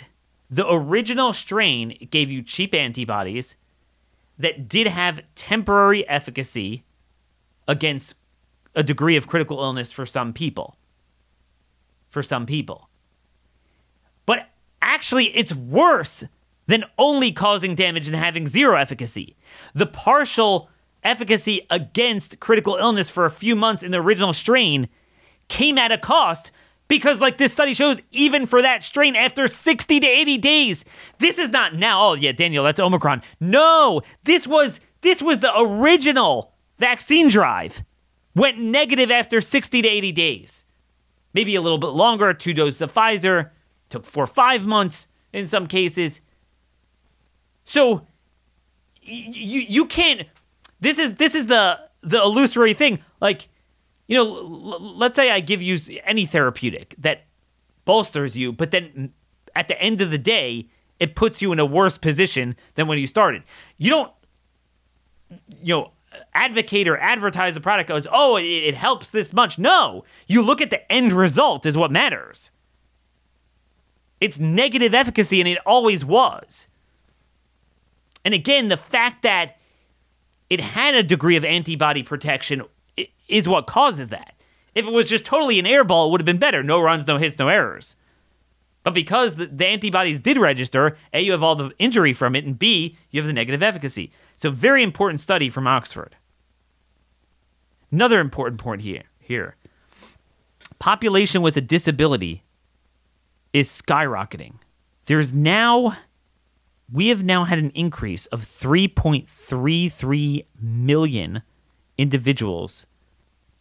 the original strain gave you cheap antibodies that did have temporary efficacy against a degree of critical illness for some people. For some people. But actually, it's worse than only causing damage and having zero efficacy. The partial efficacy against critical illness for a few months in the original strain came at a cost because, like this study shows, even for that strain, after 60 to 80 days, this is not now. Oh, yeah, Daniel, that's Omicron. No, this was this was the original vaccine drive. Went negative after 60 to 80 days. Maybe a little bit longer, two doses of Pfizer, took four five months in some cases. So you you can't this is this is the the illusory thing. Like you know, let's say I give you any therapeutic that bolsters you, but then at the end of the day, it puts you in a worse position than when you started. You don't, you know, advocate or advertise the product goes, oh, it, it helps this much. No, you look at the end result is what matters. It's negative efficacy, and it always was. And again, the fact that it had a degree of antibody protection is what causes that. If it was just totally an airball, it would have been better. No runs, no hits, no errors. But because the, the, antibodies did register, A, you have all the injury from it, and B, you have the negative efficacy. So, very important study from Oxford. Another important point here, here. Population with a disability is skyrocketing There's now, we have now had an increase of 3.33 million individuals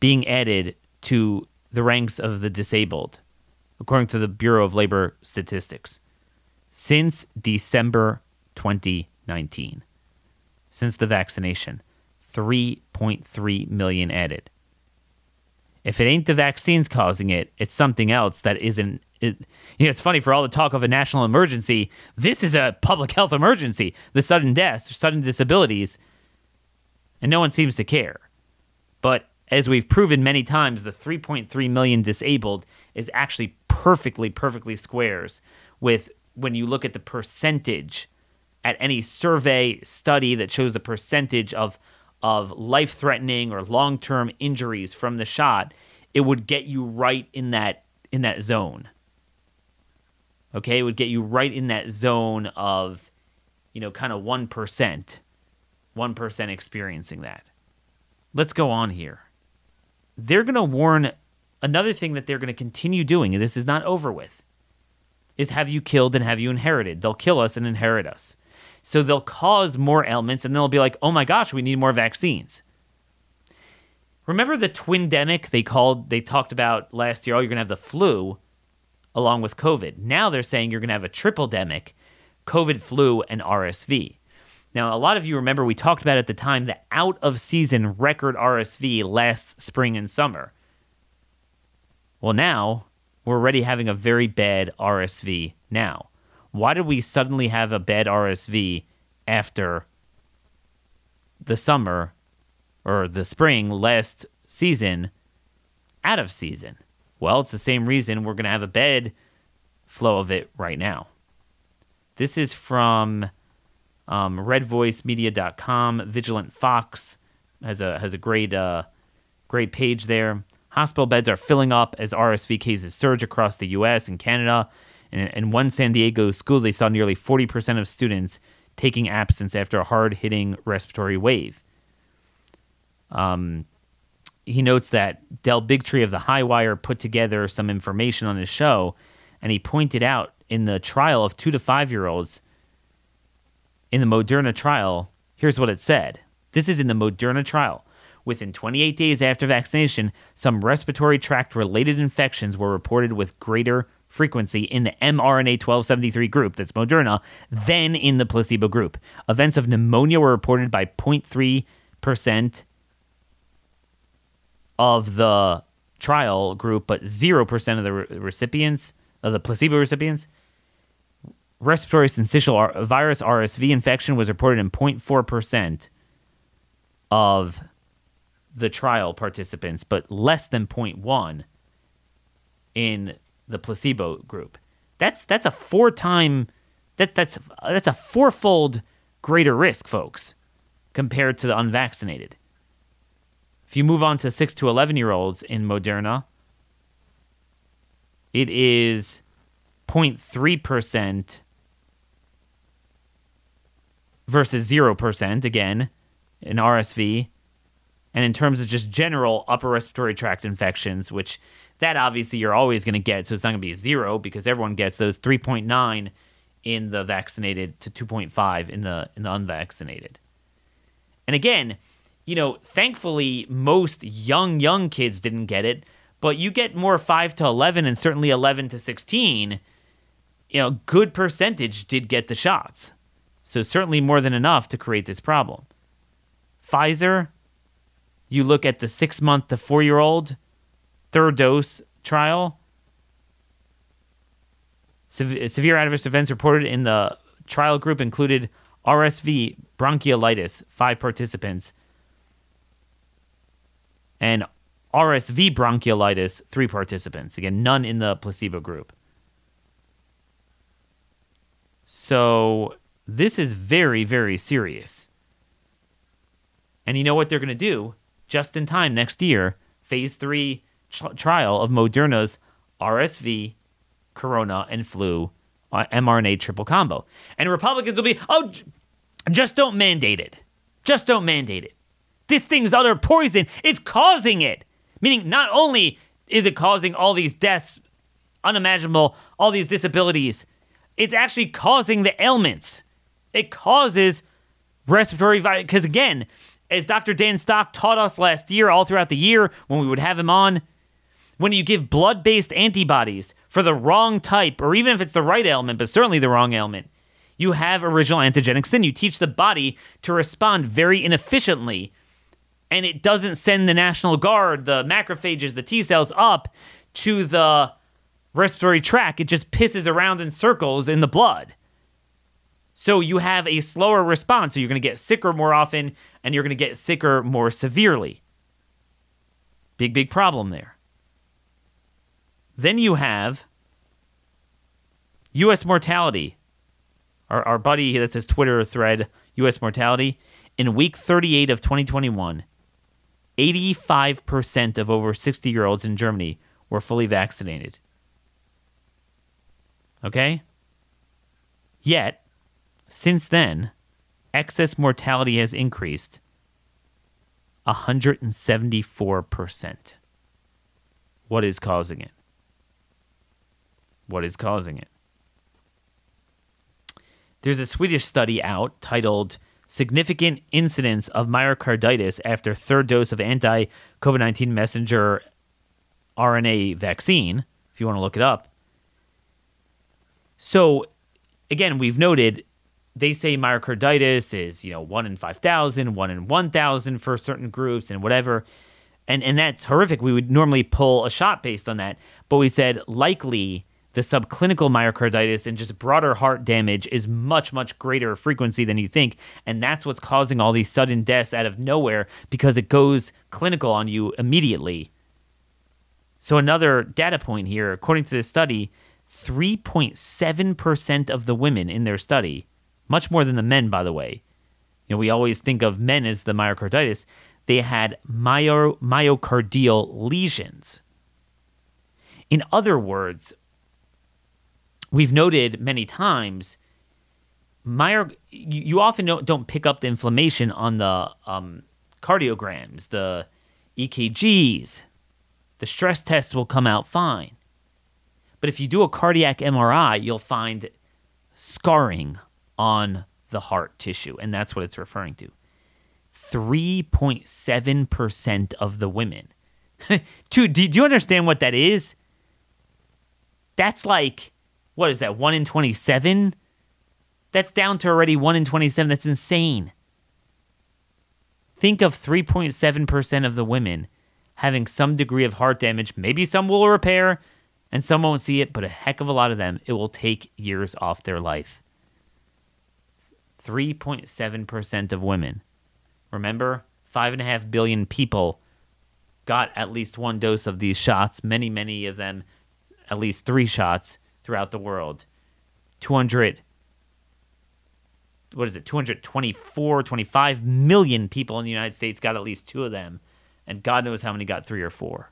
being added to the ranks of the disabled, according to the Bureau of Labor Statistics, since December 2019. Since the vaccination, 3.3 million added. If it ain't the vaccines causing it, it's something else that isn't. It, you know, it's funny for all the talk of a national emergency. This is a public health emergency. The sudden deaths, sudden disabilities, and no one seems to care. But as we've proven many times, the 3.3 million disabled is actually perfectly, perfectly squares with when you look at the percentage at any survey study that shows the percentage of of life threatening or long term injuries from the shot, it would get you right in that in that zone. Okay, it would get you right in that zone of, you know, kind of one percent, one percent experiencing that. Let's go on here. They're gonna warn another thing that they're gonna continue doing, and this is not over with, is have you killed and have you inherited? They'll kill us and inherit us. So they'll cause more ailments and they'll be like, oh my gosh, we need more vaccines. Remember the twindemic they called, they talked about last year, oh, you're going to have the flu along with COVID. Now they're saying you're going to have a triple demic COVID, flu, and RSV. Now, a lot of you remember we talked about at the time the out of season record RSV last spring and summer. Well, now we're already having a very bad RSV now why did we suddenly have a bad RSV after the summer or the spring last season out of season? Well, it's the same reason we're going to have a bad flow of it right now. This is from um, redvoicemedia.com. Vigilant Fox has a has a great uh, great page there. Hospital beds are filling up as RSV cases surge across the U.S. and Canada. And in one San Diego school, they saw nearly 40% of students taking absence after a hard hitting respiratory wave. Um, he notes that Del Bigtree of the High Wire put together some information on his show, and he pointed out in the trial of two to five year olds, in the Moderna trial, here's what it said. This is in the Moderna trial. Within 28 days after vaccination, some respiratory tract related infections were reported with greater frequency in the mRNA 1273 group, that's Moderna, than in the placebo group. Events of pneumonia were reported by 0.3% of the trial group, but 0% of the recipients, of the placebo recipients. Respiratory syncytial virus RSV infection was reported in 0.4% of the trial participants, but less than 0.1 in the placebo group. That's that's a four time that that's that's a fourfold greater risk, folks, compared to the unvaccinated. If you move on to 6 to 11 year olds in Moderna, it is 0.3% versus 0% again in RSV. And in terms of just general upper respiratory tract infections, which that obviously you're always going to get. So it's not going to be zero because everyone gets those 3.9 in the vaccinated to 2.5 in the in the unvaccinated. And again, you know, thankfully most young young kids didn't get it, but you get more 5 to 11 and certainly 11 to 16, you know, good percentage did get the shots. So certainly more than enough to create this problem. Pfizer, you look at the 6 month to 4 year old, third dose trial. severe adverse events reported in the trial group included RSV bronchiolitis, five participants, and RSV bronchiolitis, three participants. Again, none in the placebo group. So this is very, very serious. And you know what they're going to do? Just in time next year, phase three trial of Moderna's RSV, Corona, and flu uh, mRNA triple combo. And Republicans will be, oh, just don't mandate it. Just don't mandate it. This thing's utter poison. It's causing it. Meaning, not only is it causing all these deaths, unimaginable, all these disabilities, it's actually causing the ailments. It causes respiratory. Because again, as Dr. Dan Stock taught us last year, all throughout the year, when we would have him on, when you give blood based antibodies for the wrong type, or even if it's the right ailment, but certainly the wrong ailment, you have original antigenic sin. You teach the body to respond very inefficiently, and it doesn't send the National Guard, the macrophages, the T cells up to the respiratory tract. It just pisses around in circles in the blood. So you have a slower response. So you're going to get sicker more often and you're going to get sicker more severely. Big, big problem there. Then you have U.S. mortality. Our, our buddy, here that's his Twitter thread, U.S. mortality. In week 38 of 2021, 85% of over 60 year olds in Germany were fully vaccinated. Okay? Yet, since then, excess mortality has increased 174%. What is causing it? What is causing it? There's a Swedish study out titled Significant Incidence of Myocarditis After Third Dose of Anti COVID 19 Messenger RNA Vaccine, if you want to look it up. So, again, we've noted they say myocarditis is, you know, 1 in 5,000, 1 in 1,000 for certain groups and whatever. And and that's horrific. We would normally pull a shot based on that, but we said likely the subclinical myocarditis and just broader heart damage is much much greater frequency than you think, and that's what's causing all these sudden deaths out of nowhere because it goes clinical on you immediately. So another data point here, according to this study, 3.7% of the women in their study much more than the men, by the way. You know, we always think of men as the myocarditis. They had myo- myocardial lesions. In other words, we've noted many times, myo- you often don't, pick up the inflammation on the um, cardiograms, the EKGs. The stress tests will come out fine. But if you do a cardiac MRI, you'll find scarring on the heart tissue, and that's what it's referring to. 3.7% of the women. (laughs) Dude, do you understand what that is? That's like, what is that, 1 in 27? That's down to already 1 in 27. That's insane. Think of 3.7% of the women having some degree of heart damage. Maybe some will repair and some won't see it, but a heck of a lot of them, it will take years off their life. 3.7% of women. Remember, 5.5 billion people got at least one dose of these shots, many, many of them at least three shots throughout the world. 200, what is it, 224, 25 million people in the United States got at least two of them, and God knows how many got three or four.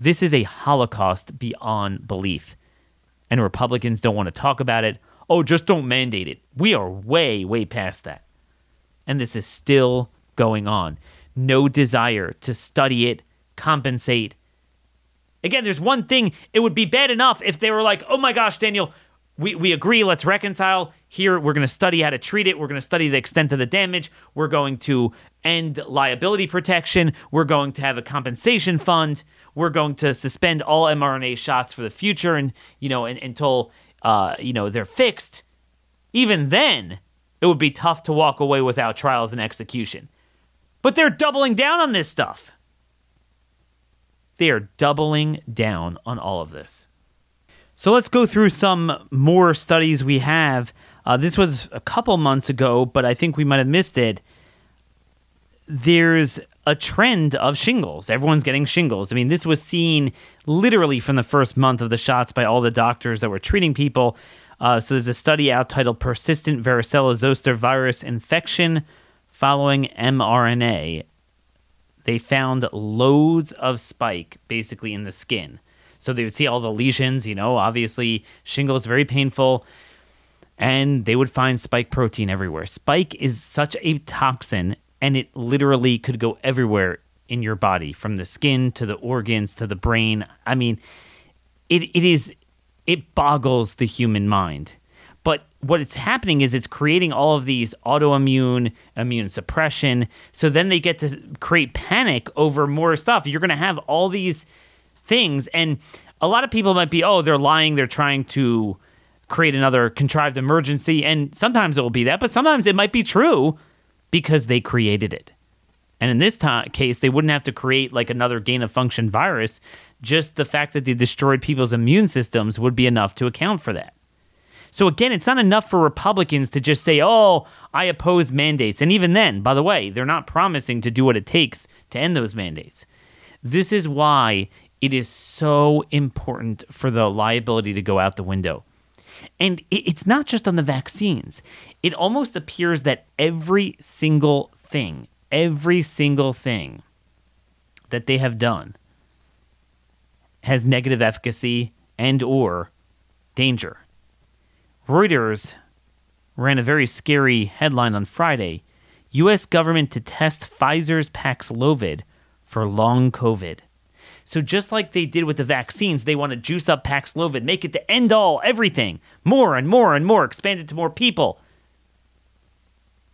This is a holocaust beyond belief, and Republicans don't want to talk about it oh, just don't mandate it. We are way, way past that. And this is still going on. No desire to study it, compensate. Again, there's one thing, it would be bad enough if they were like, oh my gosh, Daniel, we, we agree, let's reconcile. Here, we're going to study how to treat it. We're going to study the extent of the damage. We're going to end liability protection. We're going to have a compensation fund. We're going to suspend all mRNA shots for the future and, you know, and, until uh, you know, they're fixed, even then, it would be tough to walk away without trials and execution. But they're doubling down on this stuff. They are doubling down on all of this. So let's go through some more studies we have. Uh, this was a couple months ago, but I think we might have missed it. There's a trend of shingles. Everyone's getting shingles. I mean, this was seen literally from the first month of the shots by all the doctors that were treating people. Uh, so there's a study out titled Persistent Varicella Zoster Virus Infection Following mRNA. They found loads of spike basically in the skin. So they would see all the lesions, you know, obviously shingles very painful and they would find spike protein everywhere. Spike is such a toxin and it literally could go everywhere in your body from the skin to the organs to the brain. I mean, it, it is it boggles the human mind. But what it's happening is it's creating all of these autoimmune, immune suppression. So then they get to create panic over more stuff. You're going to have all these things. And a lot of people might be, oh, they're lying. They're trying to create another contrived emergency. And sometimes it will be that, but sometimes it might be true because they created it. And in this t- case, they wouldn't have to create like another gain of function virus. Just the fact that they destroyed people's immune systems would be enough to account for that. So again, it's not enough for Republicans to just say, oh, I oppose mandates. And even then, by the way, they're not promising to do what it takes to end those mandates. This is why it is so important for the liability to go out the window. And it's not just on the vaccines. It almost appears that every single thing, every single thing that they have done has negative efficacy and or danger. Reuters ran a very scary headline on Friday. US government to test Pfizer's Paxlovid for long COVID. So just like they did with the vaccines, they want to juice up Paxlovid, make it the end all, everything, more and more and more, expand it to more people.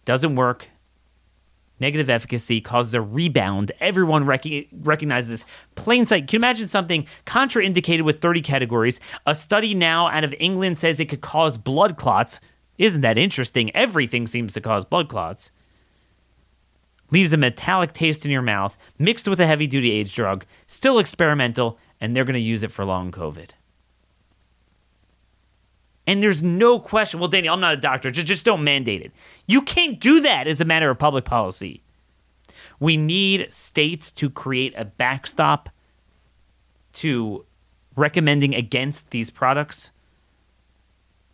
Doesn't work. Negative efficacy causes a rebound. Everyone rec- recognizes plain sight. Can you imagine something contraindicated with 30 categories? A study now out of England says it could cause blood clots. Isn't that interesting? Everything seems to cause blood clots leaves a metallic taste in your mouth, mixed with a heavy duty AIDS drug, still experimental, and they're going to use it for long COVID. And there's no question. Well, Daniel, I'm not a doctor. Just, just don't mandate it. You can't do that as a matter of public policy. We need states to create a backstop to recommending against these products.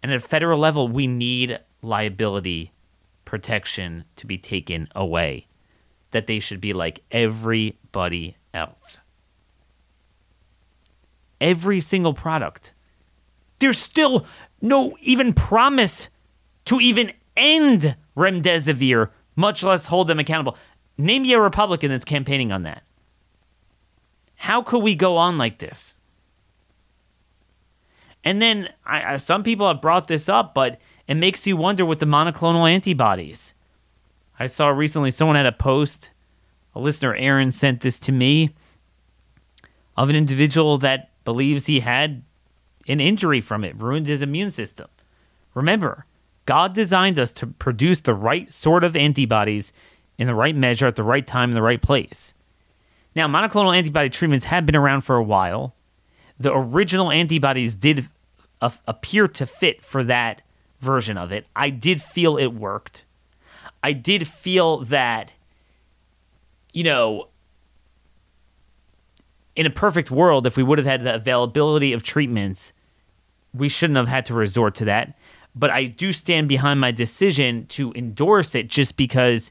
And at a federal level, we need liability protection to be taken away that they should be like everybody else. Every single product. There's still no even promise to even end remdesivir, much less hold them accountable. Name me a Republican that's campaigning on that. How could we go on like this? And then I, some people have brought this up, but it makes you wonder with the monoclonal antibodies. I saw recently someone had a post, a listener, Aaron, sent this to me of an individual that believes he had an injury from it, ruined his immune system. Remember, God designed us to produce the right sort of antibodies in the right measure at the right time in the right place. Now, monoclonal antibody treatments have been around for a while. The original antibodies did appear to fit for that version of it. I did feel it worked. I did feel that, you know, in a perfect world, if we would have had the availability of treatments, we shouldn't have had to resort to that. But I do stand behind my decision to endorse it just because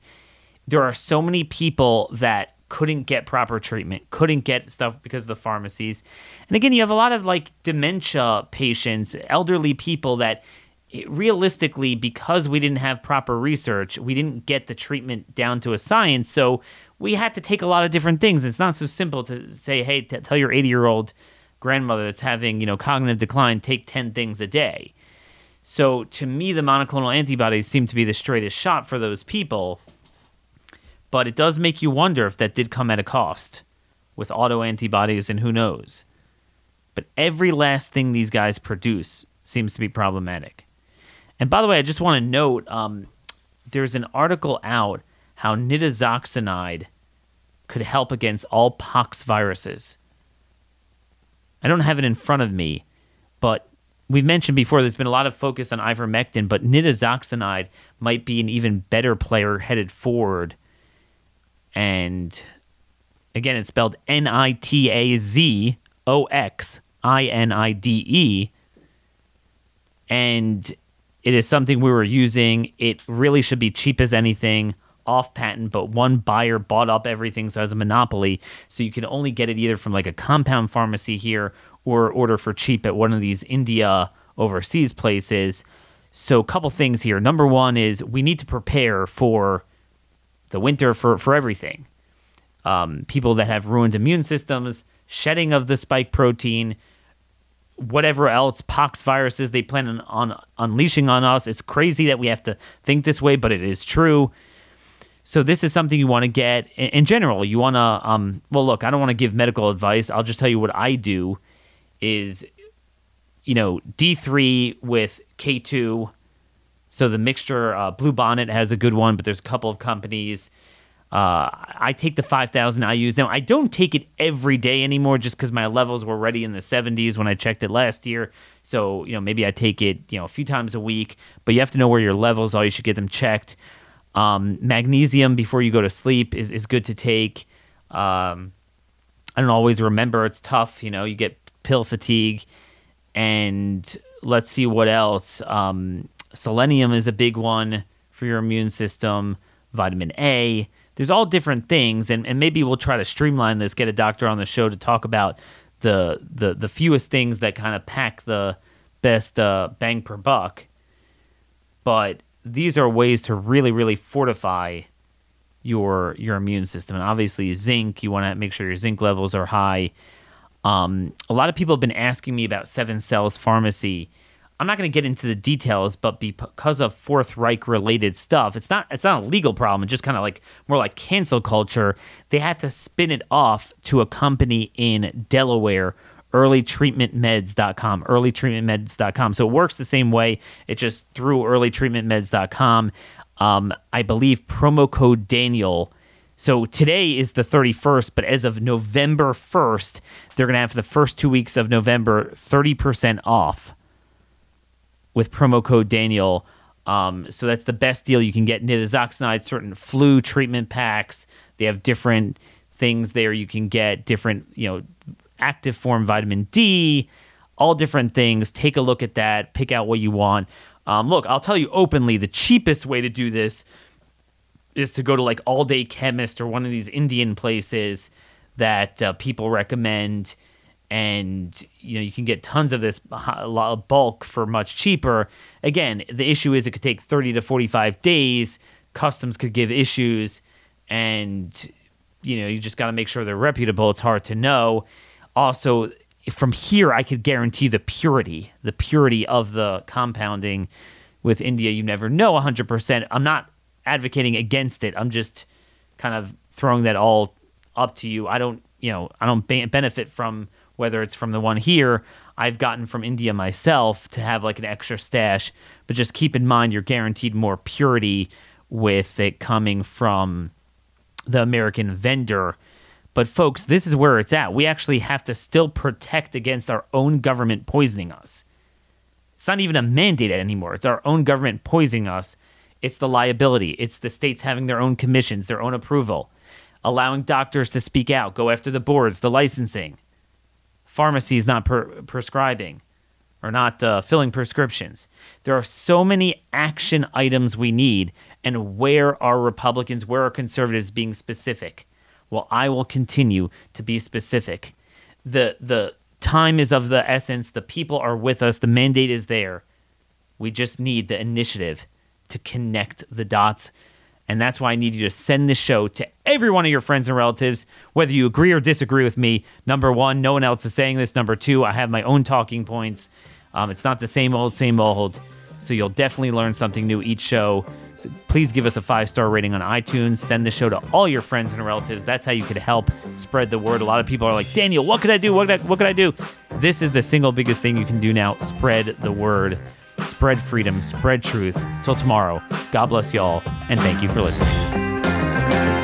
there are so many people that couldn't get proper treatment, couldn't get stuff because of the pharmacies. And again, you have a lot of like dementia patients, elderly people that realistically, because we didn't have proper research, we didn't get the treatment down to a science. So we had to take a lot of different things. It's not so simple to say, hey, t- tell your 80 year old grandmother that's having, you know, cognitive decline, take 10 things a day. So to me, the monoclonal antibodies seem to be the straightest shot for those people. But it does make you wonder if that did come at a cost with auto antibodies and who knows. But every last thing these guys produce seems to be problematic. And by the way, I just want to note um, there's an article out how nitazoxanide could help against all pox viruses. I don't have it in front of me, but we've mentioned before there's been a lot of focus on ivermectin, but nitazoxanide might be an even better player headed forward. And again, it's spelled N I T A Z O X I N I D E. And it is something we were using. It really should be cheap as anything, off patent, but one buyer bought up everything, so as a monopoly. So you can only get it either from like a compound pharmacy here or order for cheap at one of these India overseas places. So, a couple things here. Number one is we need to prepare for the winter for, for everything. Um, people that have ruined immune systems, shedding of the spike protein, whatever else pox viruses they plan on, on unleashing on us. It's crazy that we have to think this way, but it is true. So this is something you want to get in, in general. You want to, um, well, look, I don't want to give medical advice. I'll just tell you what I do is, you know, D3 with K2. So the mixture, uh, Blue Bonnet has a good one, but there's a couple of companies. Uh, I take the 5,000 I use now. I don't take it every day anymore just because my levels were already in the 70s when I checked it last year. So, you know, maybe I take it, you know, a few times a week, but you have to know where your levels are. You should get them checked. Um, magnesium before you go to sleep is, is good to take. Um, I don't always remember. It's tough. You know, you get pill fatigue. And let's see what else. Um, selenium is a big one for your immune system, vitamin A there's all different things, and, and maybe we'll try to streamline this, get a doctor on the show to talk about the the the fewest things that kind of pack the best uh, bang per buck. But these are ways to really, really fortify your your immune system. And obviously, zinc. You want to make sure your zinc levels are high. Um, a lot of people have been asking me about Seven Cells Pharmacy I'm not going to get into the details, but because of Fourth Reich related stuff, it's not it's not a legal problem. It's just kind of like more like cancel culture. They had to spin it off to a company in Delaware, earlytreatmentmeds.com, earlytreatmentmeds.com. So it works the same way. It's just through earlytreatmentmeds.com. Um, I believe promo code Daniel. So today is the 31st, but as of November 1st, they're going to have for the first two weeks of November 30% off with promo code Daniel. Um, so that's the best deal you can get. Nitazoxanide, certain flu treatment packs. They have different things there. You can get different, you know, active form vitamin D, all different things. Take a look at that. Pick out what you want. Um, look, I'll tell you openly, the cheapest way to do this is to go to like All Day Chemist or one of these Indian places that uh, people recommend and you know you can get tons of this bulk for much cheaper. Again the issue is it could take 30 to 45 days. Customs could give issues and you know you just got to make sure they're reputable. It's hard to know. Also from here i could guarantee the purity the purity of the compounding with india. You never know 100% i'm not advocating against it. I'm just kind of throwing that all up to you. I don't you know i don't benefit from whether it's from the one here I've gotten from India myself to have like an extra stash. But just keep in mind you're guaranteed more purity with it coming from the American vendor. But folks, this is where it's at. We actually have to still protect against our own government poisoning us. It's not even a mandate anymore. It's our own government poisoning us. It's the liability. It's the states having their own commissions, their own approval, allowing doctors to speak out, go after the boards, the licensing pharmacies not per- prescribing or not uh, filling prescriptions. There are so many action items we need, and where are Republicans, where are conservatives being specific? Well, I will continue to be specific. The the time is of the essence. The people are with us. The mandate is there. We just need the initiative to connect the dots and that's why I need you to send this show to every one of your friends and relatives, whether you agree or disagree with me. Number one, no one else is saying this. Number two, I have my own talking points. Um, it's not the same old, same old. So you'll definitely learn something new each show. So please give us a five star rating on iTunes. Send the show to all your friends and relatives. That's how you could help spread the word. A lot of people are like, Daniel, what could I do? What could I, what could I do? This is the single biggest thing you can do now spread the word spread freedom, spread truth. Till tomorrow, God bless y'all, and thank you for listening.